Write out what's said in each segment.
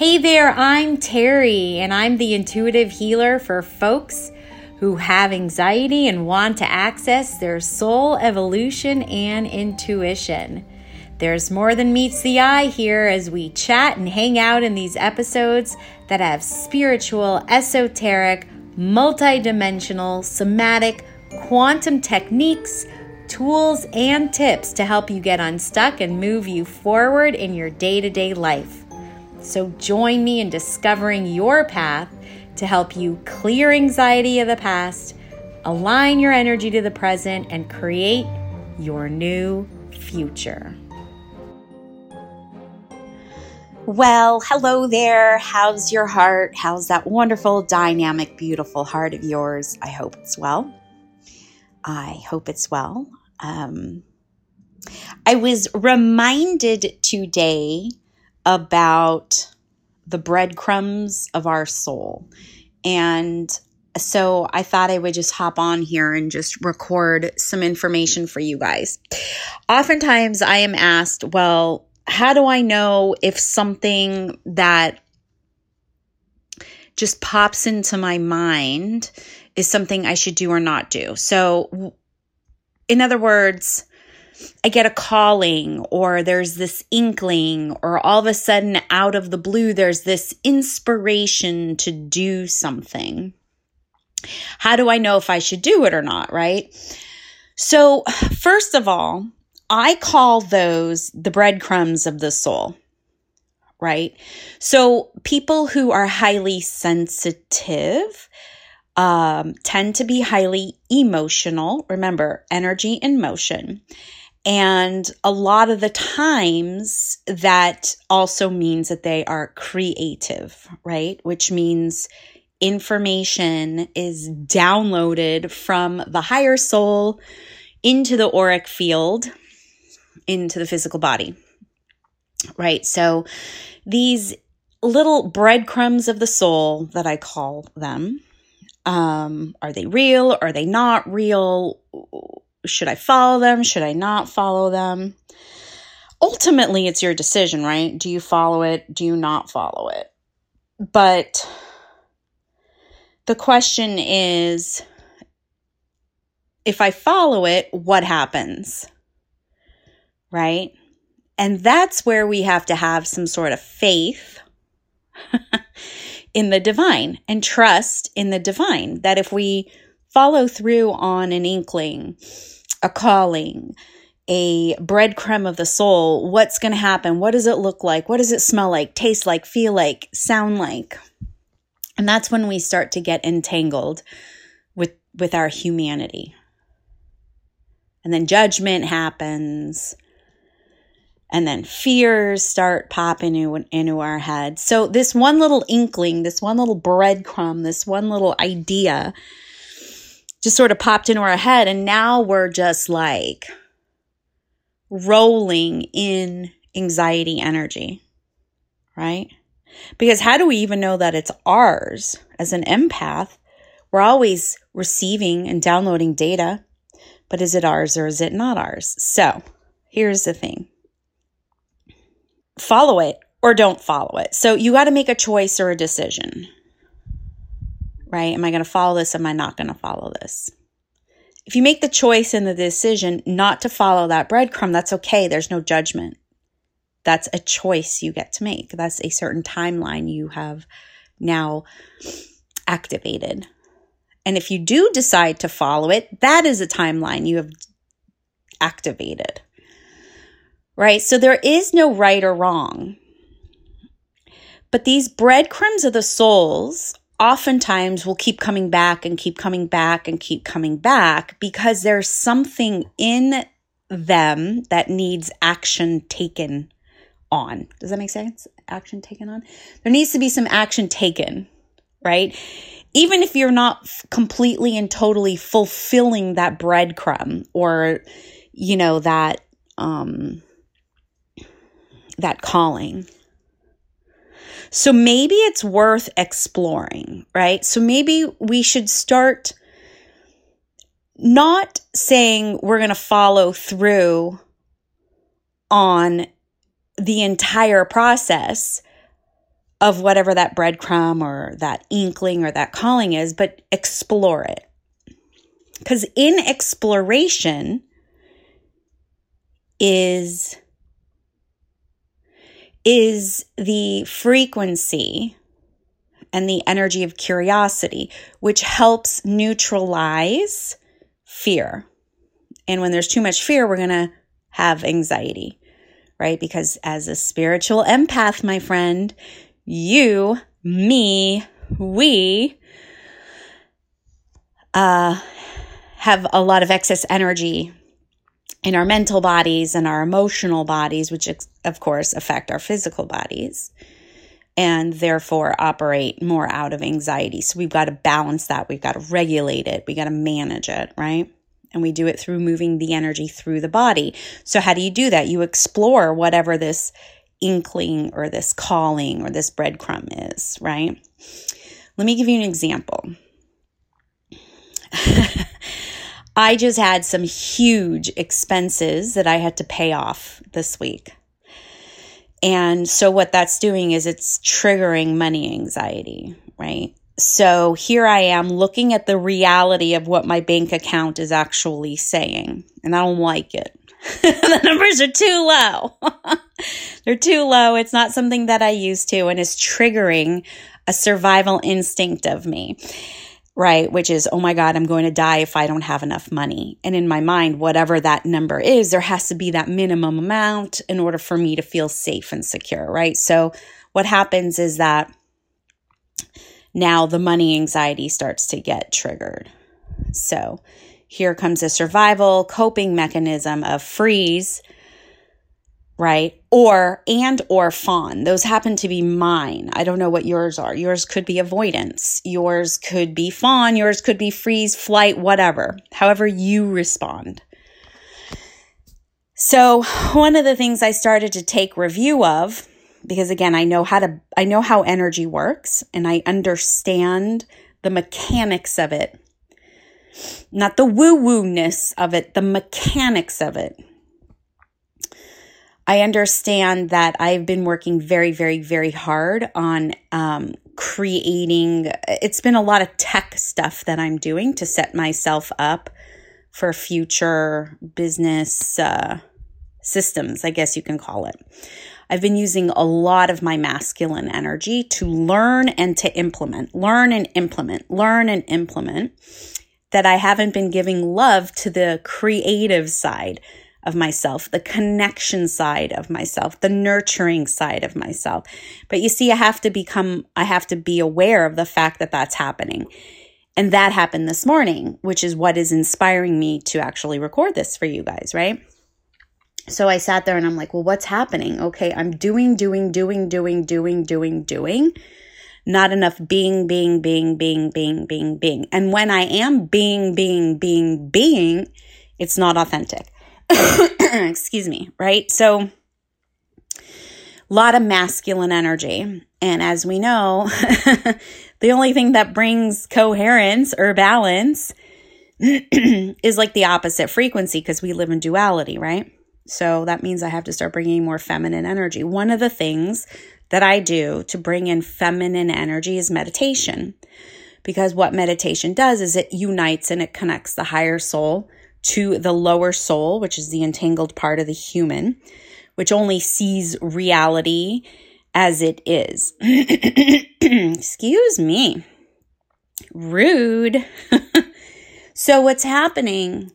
Hey there, I'm Terrie, and I'm the intuitive healer for folks who have anxiety and want to access their soul evolution and intuition. There's more than meets the eye here as we chat and hang out in these episodes that have spiritual, esoteric, multidimensional, somatic, quantum techniques, tools, and tips to help you get unstuck and move you forward in your day to day life. So join me in discovering your path to help you clear anxiety of the past, align your energy to the present, and create your new future. Well, hello there. How's your heart? How's that wonderful, dynamic, beautiful heart of yours? I hope it's well. I hope it's well. Um, I was reminded today about the breadcrumbs of our soul. And so I thought I would just hop on here and just record some information for you guys. Oftentimes I am asked, well, how do I know if something that just pops into my mind is something I should do or not do? So, in other words, I get a calling or there's this inkling or all of a sudden out of the blue there's this inspiration to do something. How do I know if I should do it or not, right? So, first of all, I call those the breadcrumbs of the soul, right? So, people who are highly sensitive um, tend to be highly emotional. Remember, energy in motion. And a lot of the times that also means that they are creative, right? Which means information is downloaded from the higher soul into the auric field, into the physical body, right? So these little breadcrumbs of the soul that I call them, um, are they real? Are they not real? Should I follow them? Should I not follow them? Ultimately, it's your decision, right? Do you follow it? Do you not follow it? But the question is if I follow it, what happens? Right? And that's where we have to have some sort of faith in the divine and trust in the divine that if we follow through on an inkling, a calling, a breadcrumb of the soul, what's going to happen? What does it look like? What does it smell like, taste like, feel like, sound like? And that's when we start to get entangled with with our humanity. And then judgment happens. And then fears start popping into, into our heads. So, this one little inkling, this one little breadcrumb, this one little idea just sort of popped into our head. And now we're just like rolling in anxiety energy, right? Because how do we even know that it's ours as an empath? We're always receiving and downloading data, but is it ours or is it not ours? So here's the thing follow it or don't follow it. So you got to make a choice or a decision right? Am I going to follow this? Am I not going to follow this? If you make the choice and the decision not to follow that breadcrumb, that's okay. There's no judgment. That's a choice you get to make. That's a certain timeline you have now activated. And if you do decide to follow it, that is a timeline you have activated. Right? So there is no right or wrong. But these breadcrumbs of the souls oftentimes will keep coming back and keep coming back and keep coming back because there's something in them that needs action taken on. Does that make sense? Action taken on? There needs to be some action taken, right? Even if you're not completely and totally fulfilling that breadcrumb or, you know, that, um, that calling so maybe it's worth exploring, right? So maybe we should start not saying we're going to follow through on the entire process of whatever that breadcrumb or that inkling or that calling is, but explore it. Because in exploration is is the frequency and the energy of curiosity, which helps neutralize fear. And when there's too much fear, we're going to have anxiety, right? Because as a spiritual empath, my friend, you, me, we uh, have a lot of excess energy in our mental bodies and our emotional bodies, which of course affect our physical bodies and therefore operate more out of anxiety. So we've got to balance that. We've got to regulate it. We got to manage it, right? And we do it through moving the energy through the body. So how do you do that? You explore whatever this inkling or this calling or this breadcrumb is, right? Let me give you an example. I just had some huge expenses that I had to pay off this week. And so, what that's doing is it's triggering money anxiety, right? So, here I am looking at the reality of what my bank account is actually saying, and I don't like it. the numbers are too low. They're too low. It's not something that I used to, and it's triggering a survival instinct of me right? Which is, oh my God, I'm going to die if I don't have enough money. And in my mind, whatever that number is, there has to be that minimum amount in order for me to feel safe and secure, right? So what happens is that now the money anxiety starts to get triggered. So here comes a survival coping mechanism of freeze right? Or and or fawn. Those happen to be mine. I don't know what yours are. Yours could be avoidance. Yours could be fawn. Yours could be freeze, flight, whatever. However you respond. So, one of the things I started to take review of because again, I know how to I know how energy works and I understand the mechanics of it. Not the woo-woo-ness of it, the mechanics of it I understand that I've been working very, very, very hard on um, creating. It's been a lot of tech stuff that I'm doing to set myself up for future business uh, systems, I guess you can call it. I've been using a lot of my masculine energy to learn and to implement, learn and implement, learn and implement. That I haven't been giving love to the creative side of myself, the connection side of myself, the nurturing side of myself. But you see, I have to become, I have to be aware of the fact that that's happening. And that happened this morning, which is what is inspiring me to actually record this for you guys, right? So I sat there and I'm like, well, what's happening? Okay, I'm doing, doing, doing, doing, doing, doing, doing. Not enough being, being, being, being, being, being, being. And when I am being, being, being, being, it's not authentic. excuse me, right? So, a lot of masculine energy. And as we know, the only thing that brings coherence or balance is like the opposite frequency because we live in duality, right? So that means I have to start bringing more feminine energy. One of the things that I do to bring in feminine energy is meditation. Because what meditation does is it unites and it connects the higher soul to the lower soul, which is the entangled part of the human, which only sees reality as it is. Excuse me. Rude. so, what's happening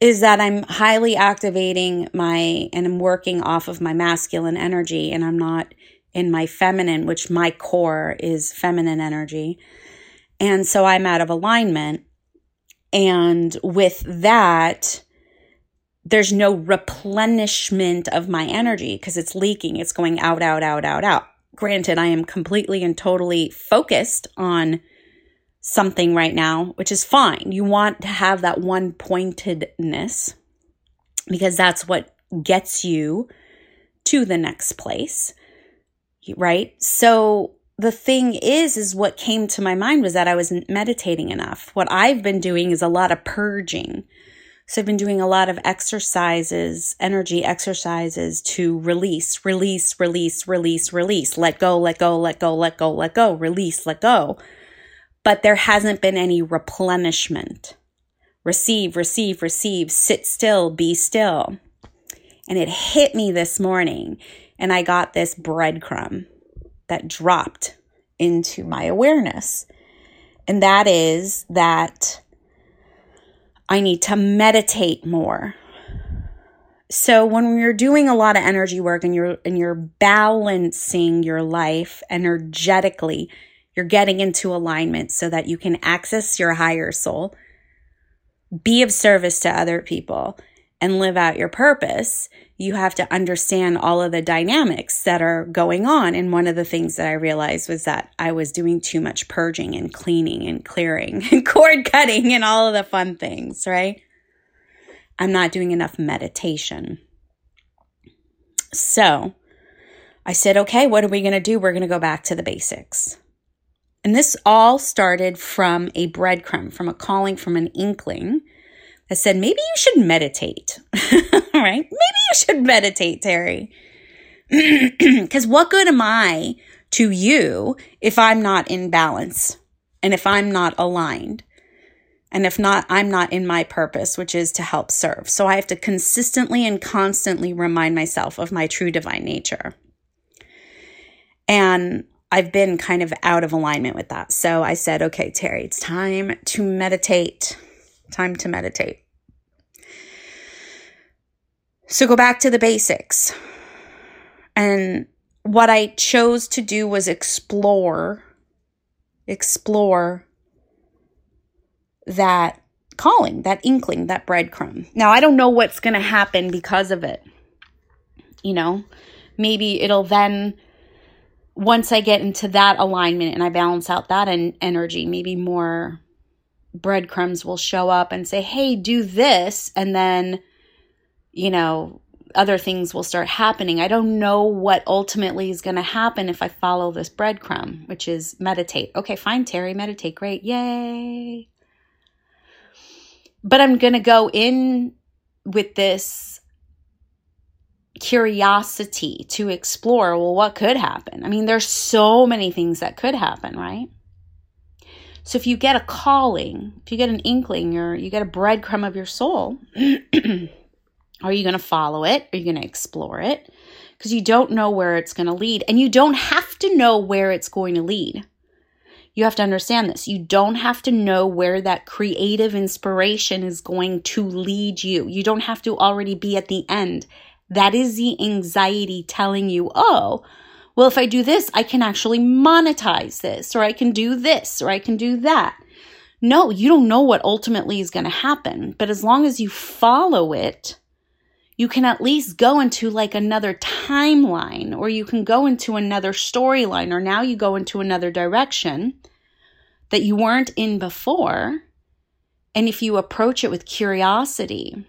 is that I'm highly activating my and I'm working off of my masculine energy, and I'm not in my feminine, which my core is feminine energy. And so I'm out of alignment. And with that, there's no replenishment of my energy because it's leaking. It's going out, out, out, out, out. Granted, I am completely and totally focused on something right now, which is fine. You want to have that one pointedness because that's what gets you to the next place, right? So the thing is is what came to my mind was that I wasn't meditating enough. What I've been doing is a lot of purging. So I've been doing a lot of exercises, energy exercises to release, release, release, release, release, let go, let go, let go, let go, let go, release, let go. But there hasn't been any replenishment. Receive, receive, receive, sit still, be still. And it hit me this morning, and I got this breadcrumb that dropped into my awareness. And that is that I need to meditate more. So when you're doing a lot of energy work and you're and you're balancing your life energetically, you're getting into alignment so that you can access your higher soul, be of service to other people and live out your purpose you have to understand all of the dynamics that are going on. And one of the things that I realized was that I was doing too much purging and cleaning and clearing and cord cutting and all of the fun things, right? I'm not doing enough meditation. So I said, okay, what are we going to do? We're going to go back to the basics. And this all started from a breadcrumb, from a calling, from an inkling that said, maybe you should meditate. right? maybe you should meditate, Terrie. Because what good am I to you if I'm not in balance and if I'm not aligned? And if not, I'm not in my purpose, which is to help serve. So I have to consistently and constantly remind myself of my true divine nature. And I've been kind of out of alignment with that. So I said, okay, Terrie, it's time to meditate. Time to meditate. So go back to the basics. And what I chose to do was explore, explore that calling, that inkling, that breadcrumb. Now, I don't know what's going to happen because of it. You know, maybe it'll then, once I get into that alignment and I balance out that en- energy, maybe more breadcrumbs will show up and say, hey, do this. And then you know, other things will start happening. I don't know what ultimately is going to happen if I follow this breadcrumb, which is meditate. Okay, fine, Terrie, meditate. Great. Yay. But I'm going to go in with this curiosity to explore well, what could happen? I mean, there's so many things that could happen, right? So if you get a calling, if you get an inkling or you get a breadcrumb of your soul, Are you going to follow it? Are you going to explore it? Because you don't know where it's going to lead. And you don't have to know where it's going to lead. You have to understand this. You don't have to know where that creative inspiration is going to lead you. You don't have to already be at the end. That is the anxiety telling you, oh, well, if I do this, I can actually monetize this, or I can do this, or I can do that. No, you don't know what ultimately is going to happen. But as long as you follow it, you can at least go into like another timeline or you can go into another storyline or now you go into another direction that you weren't in before. And if you approach it with curiosity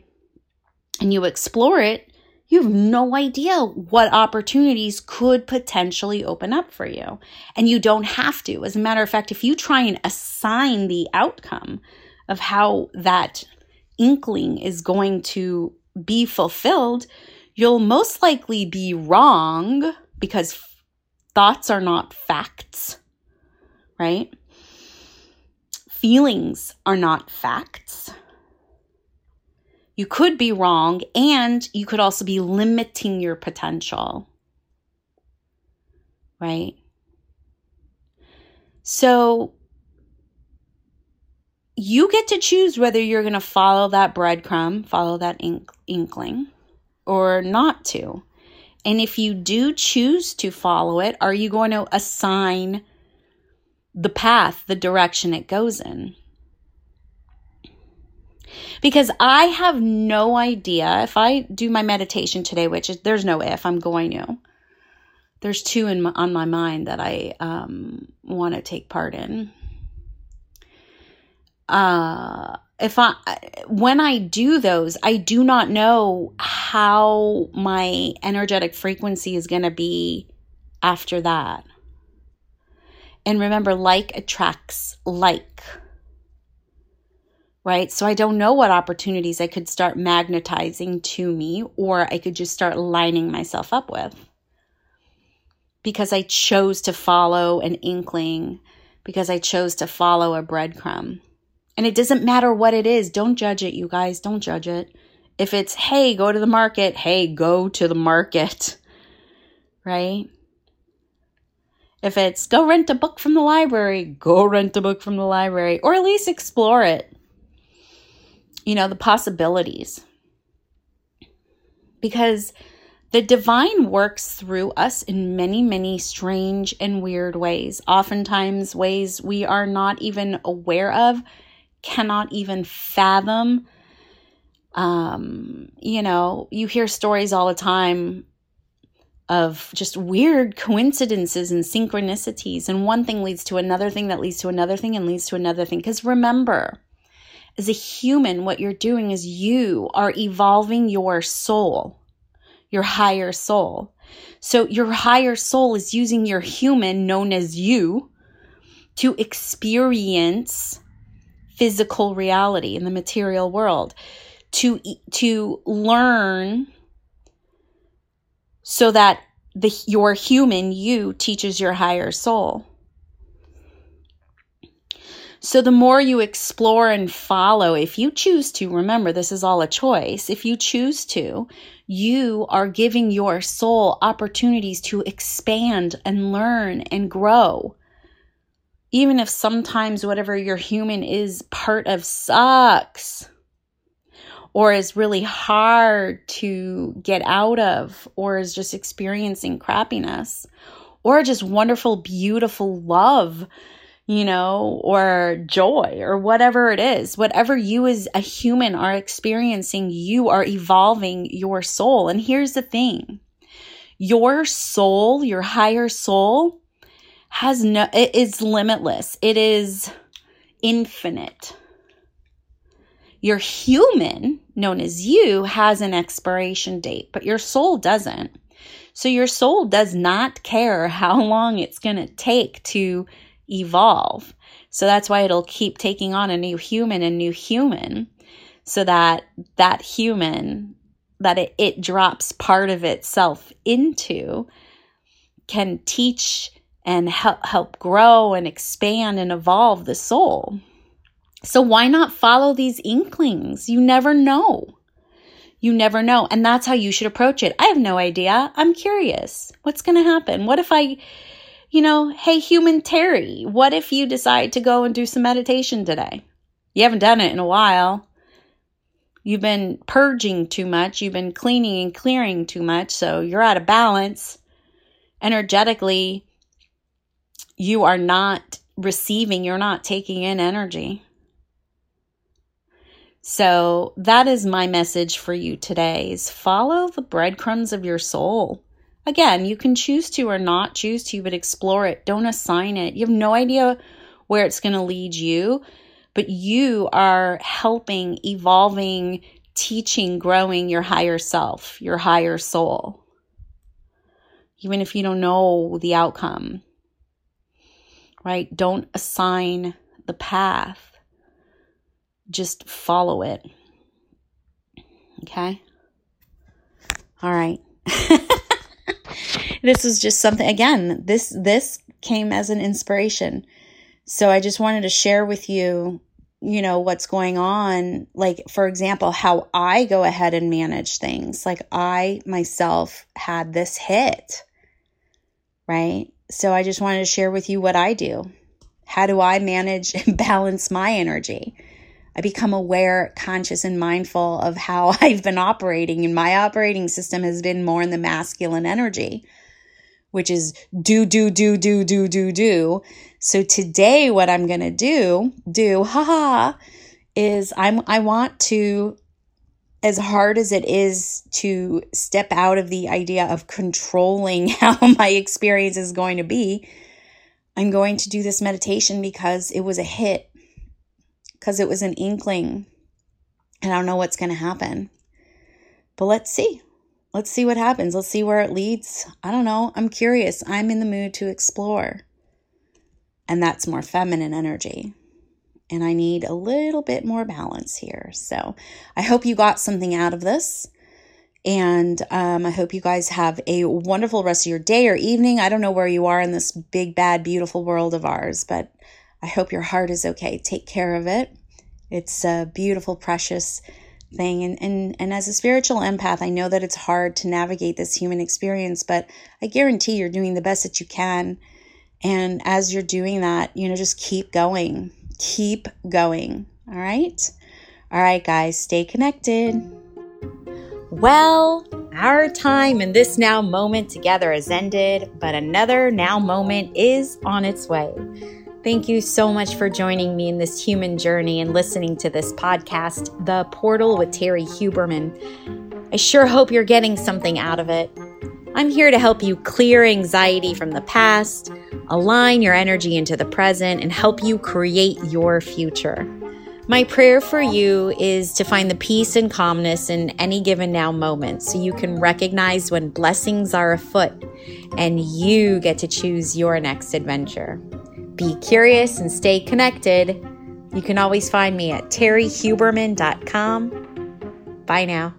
and you explore it, you have no idea what opportunities could potentially open up for you. And you don't have to. As a matter of fact, if you try and assign the outcome of how that inkling is going to be fulfilled, you'll most likely be wrong because thoughts are not facts, right? Feelings are not facts. You could be wrong, and you could also be limiting your potential, right? So, you get to choose whether you're going to follow that breadcrumb, follow that ink- inkling, or not to. And if you do choose to follow it, are you going to assign the path, the direction it goes in? Because I have no idea if I do my meditation today, which is, there's no if, I'm going to. There's two in my, on my mind that I um, want to take part in uh if I when I do those, I do not know how my energetic frequency is going to be after that. And remember like attracts like. right? So I don't know what opportunities I could start magnetizing to me or I could just start lining myself up with. Because I chose to follow an inkling, because I chose to follow a breadcrumb. And it doesn't matter what it is. Don't judge it, you guys. Don't judge it. If it's, hey, go to the market, hey, go to the market, right? If it's go rent a book from the library, go rent a book from the library, or at least explore it. You know, the possibilities. Because the divine works through us in many, many strange and weird ways, oftentimes ways we are not even aware of, cannot even fathom um, you know, you hear stories all the time of just weird coincidences and synchronicities. And one thing leads to another thing that leads to another thing and leads to another thing. Because remember, as a human, what you're doing is you are evolving your soul, your higher soul. So your higher soul is using your human, known as you, to experience physical reality in the material world to to learn so that the your human you teaches your higher soul. So the more you explore and follow if you choose to remember this is all a choice if you choose to you are giving your soul opportunities to expand and learn and grow even if sometimes whatever your human is part of sucks or is really hard to get out of or is just experiencing crappiness or just wonderful, beautiful love, you know, or joy or whatever it is. Whatever you as a human are experiencing, you are evolving your soul. And here's the thing your soul, your higher soul, has no, it is limitless, it is infinite. Your human, known as you, has an expiration date, but your soul doesn't. So your soul does not care how long it's going to take to evolve. So that's why it'll keep taking on a new human and new human so that that human that it, it drops part of itself into can teach and help help grow and expand and evolve the soul. So why not follow these inklings? You never know. You never know. And that's how you should approach it. I have no idea. I'm curious. What's going to happen? What if I, you know, hey, human Terrie, what if you decide to go and do some meditation today? You haven't done it in a while. You've been purging too much. You've been cleaning and clearing too much. So you're out of balance. Energetically, you are not receiving, you're not taking in energy. So that is my message for you today is follow the breadcrumbs of your soul. Again, you can choose to or not choose to, but explore it. Don't assign it. You have no idea where it's going to lead you, but you are helping, evolving, teaching, growing your higher self, your higher soul. Even if you don't know the outcome, right? Don't assign the path just follow it. Okay? All right. this was just something again, this this came as an inspiration. So I just wanted to share with you, you know, what's going on, like for example, how I go ahead and manage things. Like I myself had this hit. Right? So I just wanted to share with you what I do. How do I manage and balance my energy? I become aware, conscious, and mindful of how I've been operating. And my operating system has been more in the masculine energy, which is do, do, do, do, do, do, do. So today, what I'm to do, do, haha, is I'm, I want to, as hard as it is to step out of the idea of controlling how my experience is going to be, I'm going to do this meditation because it was a hit because it was an inkling. And I don't know what's going to happen. But let's see. Let's see what happens. Let's see where it leads. I don't know. I'm curious. I'm in the mood to explore. And that's more feminine energy. And I need a little bit more balance here. So I hope you got something out of this. And um, I hope you guys have a wonderful rest of your day or evening. I don't know where you are in this big, bad, beautiful world of ours, but I hope your heart is okay. Take care of it. It's a beautiful, precious thing. And, and, and as a spiritual empath, I know that it's hard to navigate this human experience, but I guarantee you're doing the best that you can. And as you're doing that, you know, just keep going. Keep going. All right. All right, guys, stay connected. Well, our time in this now moment together has ended, but another now moment is on its way. Thank you so much for joining me in this human journey and listening to this podcast, The Portal with Terrie Huberman. I sure hope you're getting something out of it. I'm here to help you clear anxiety from the past, align your energy into the present, and help you create your future. My prayer for you is to find the peace and calmness in any given now moment so you can recognize when blessings are afoot and you get to choose your next adventure. Be curious and stay connected. You can always find me at terriehuberman.com. Bye now.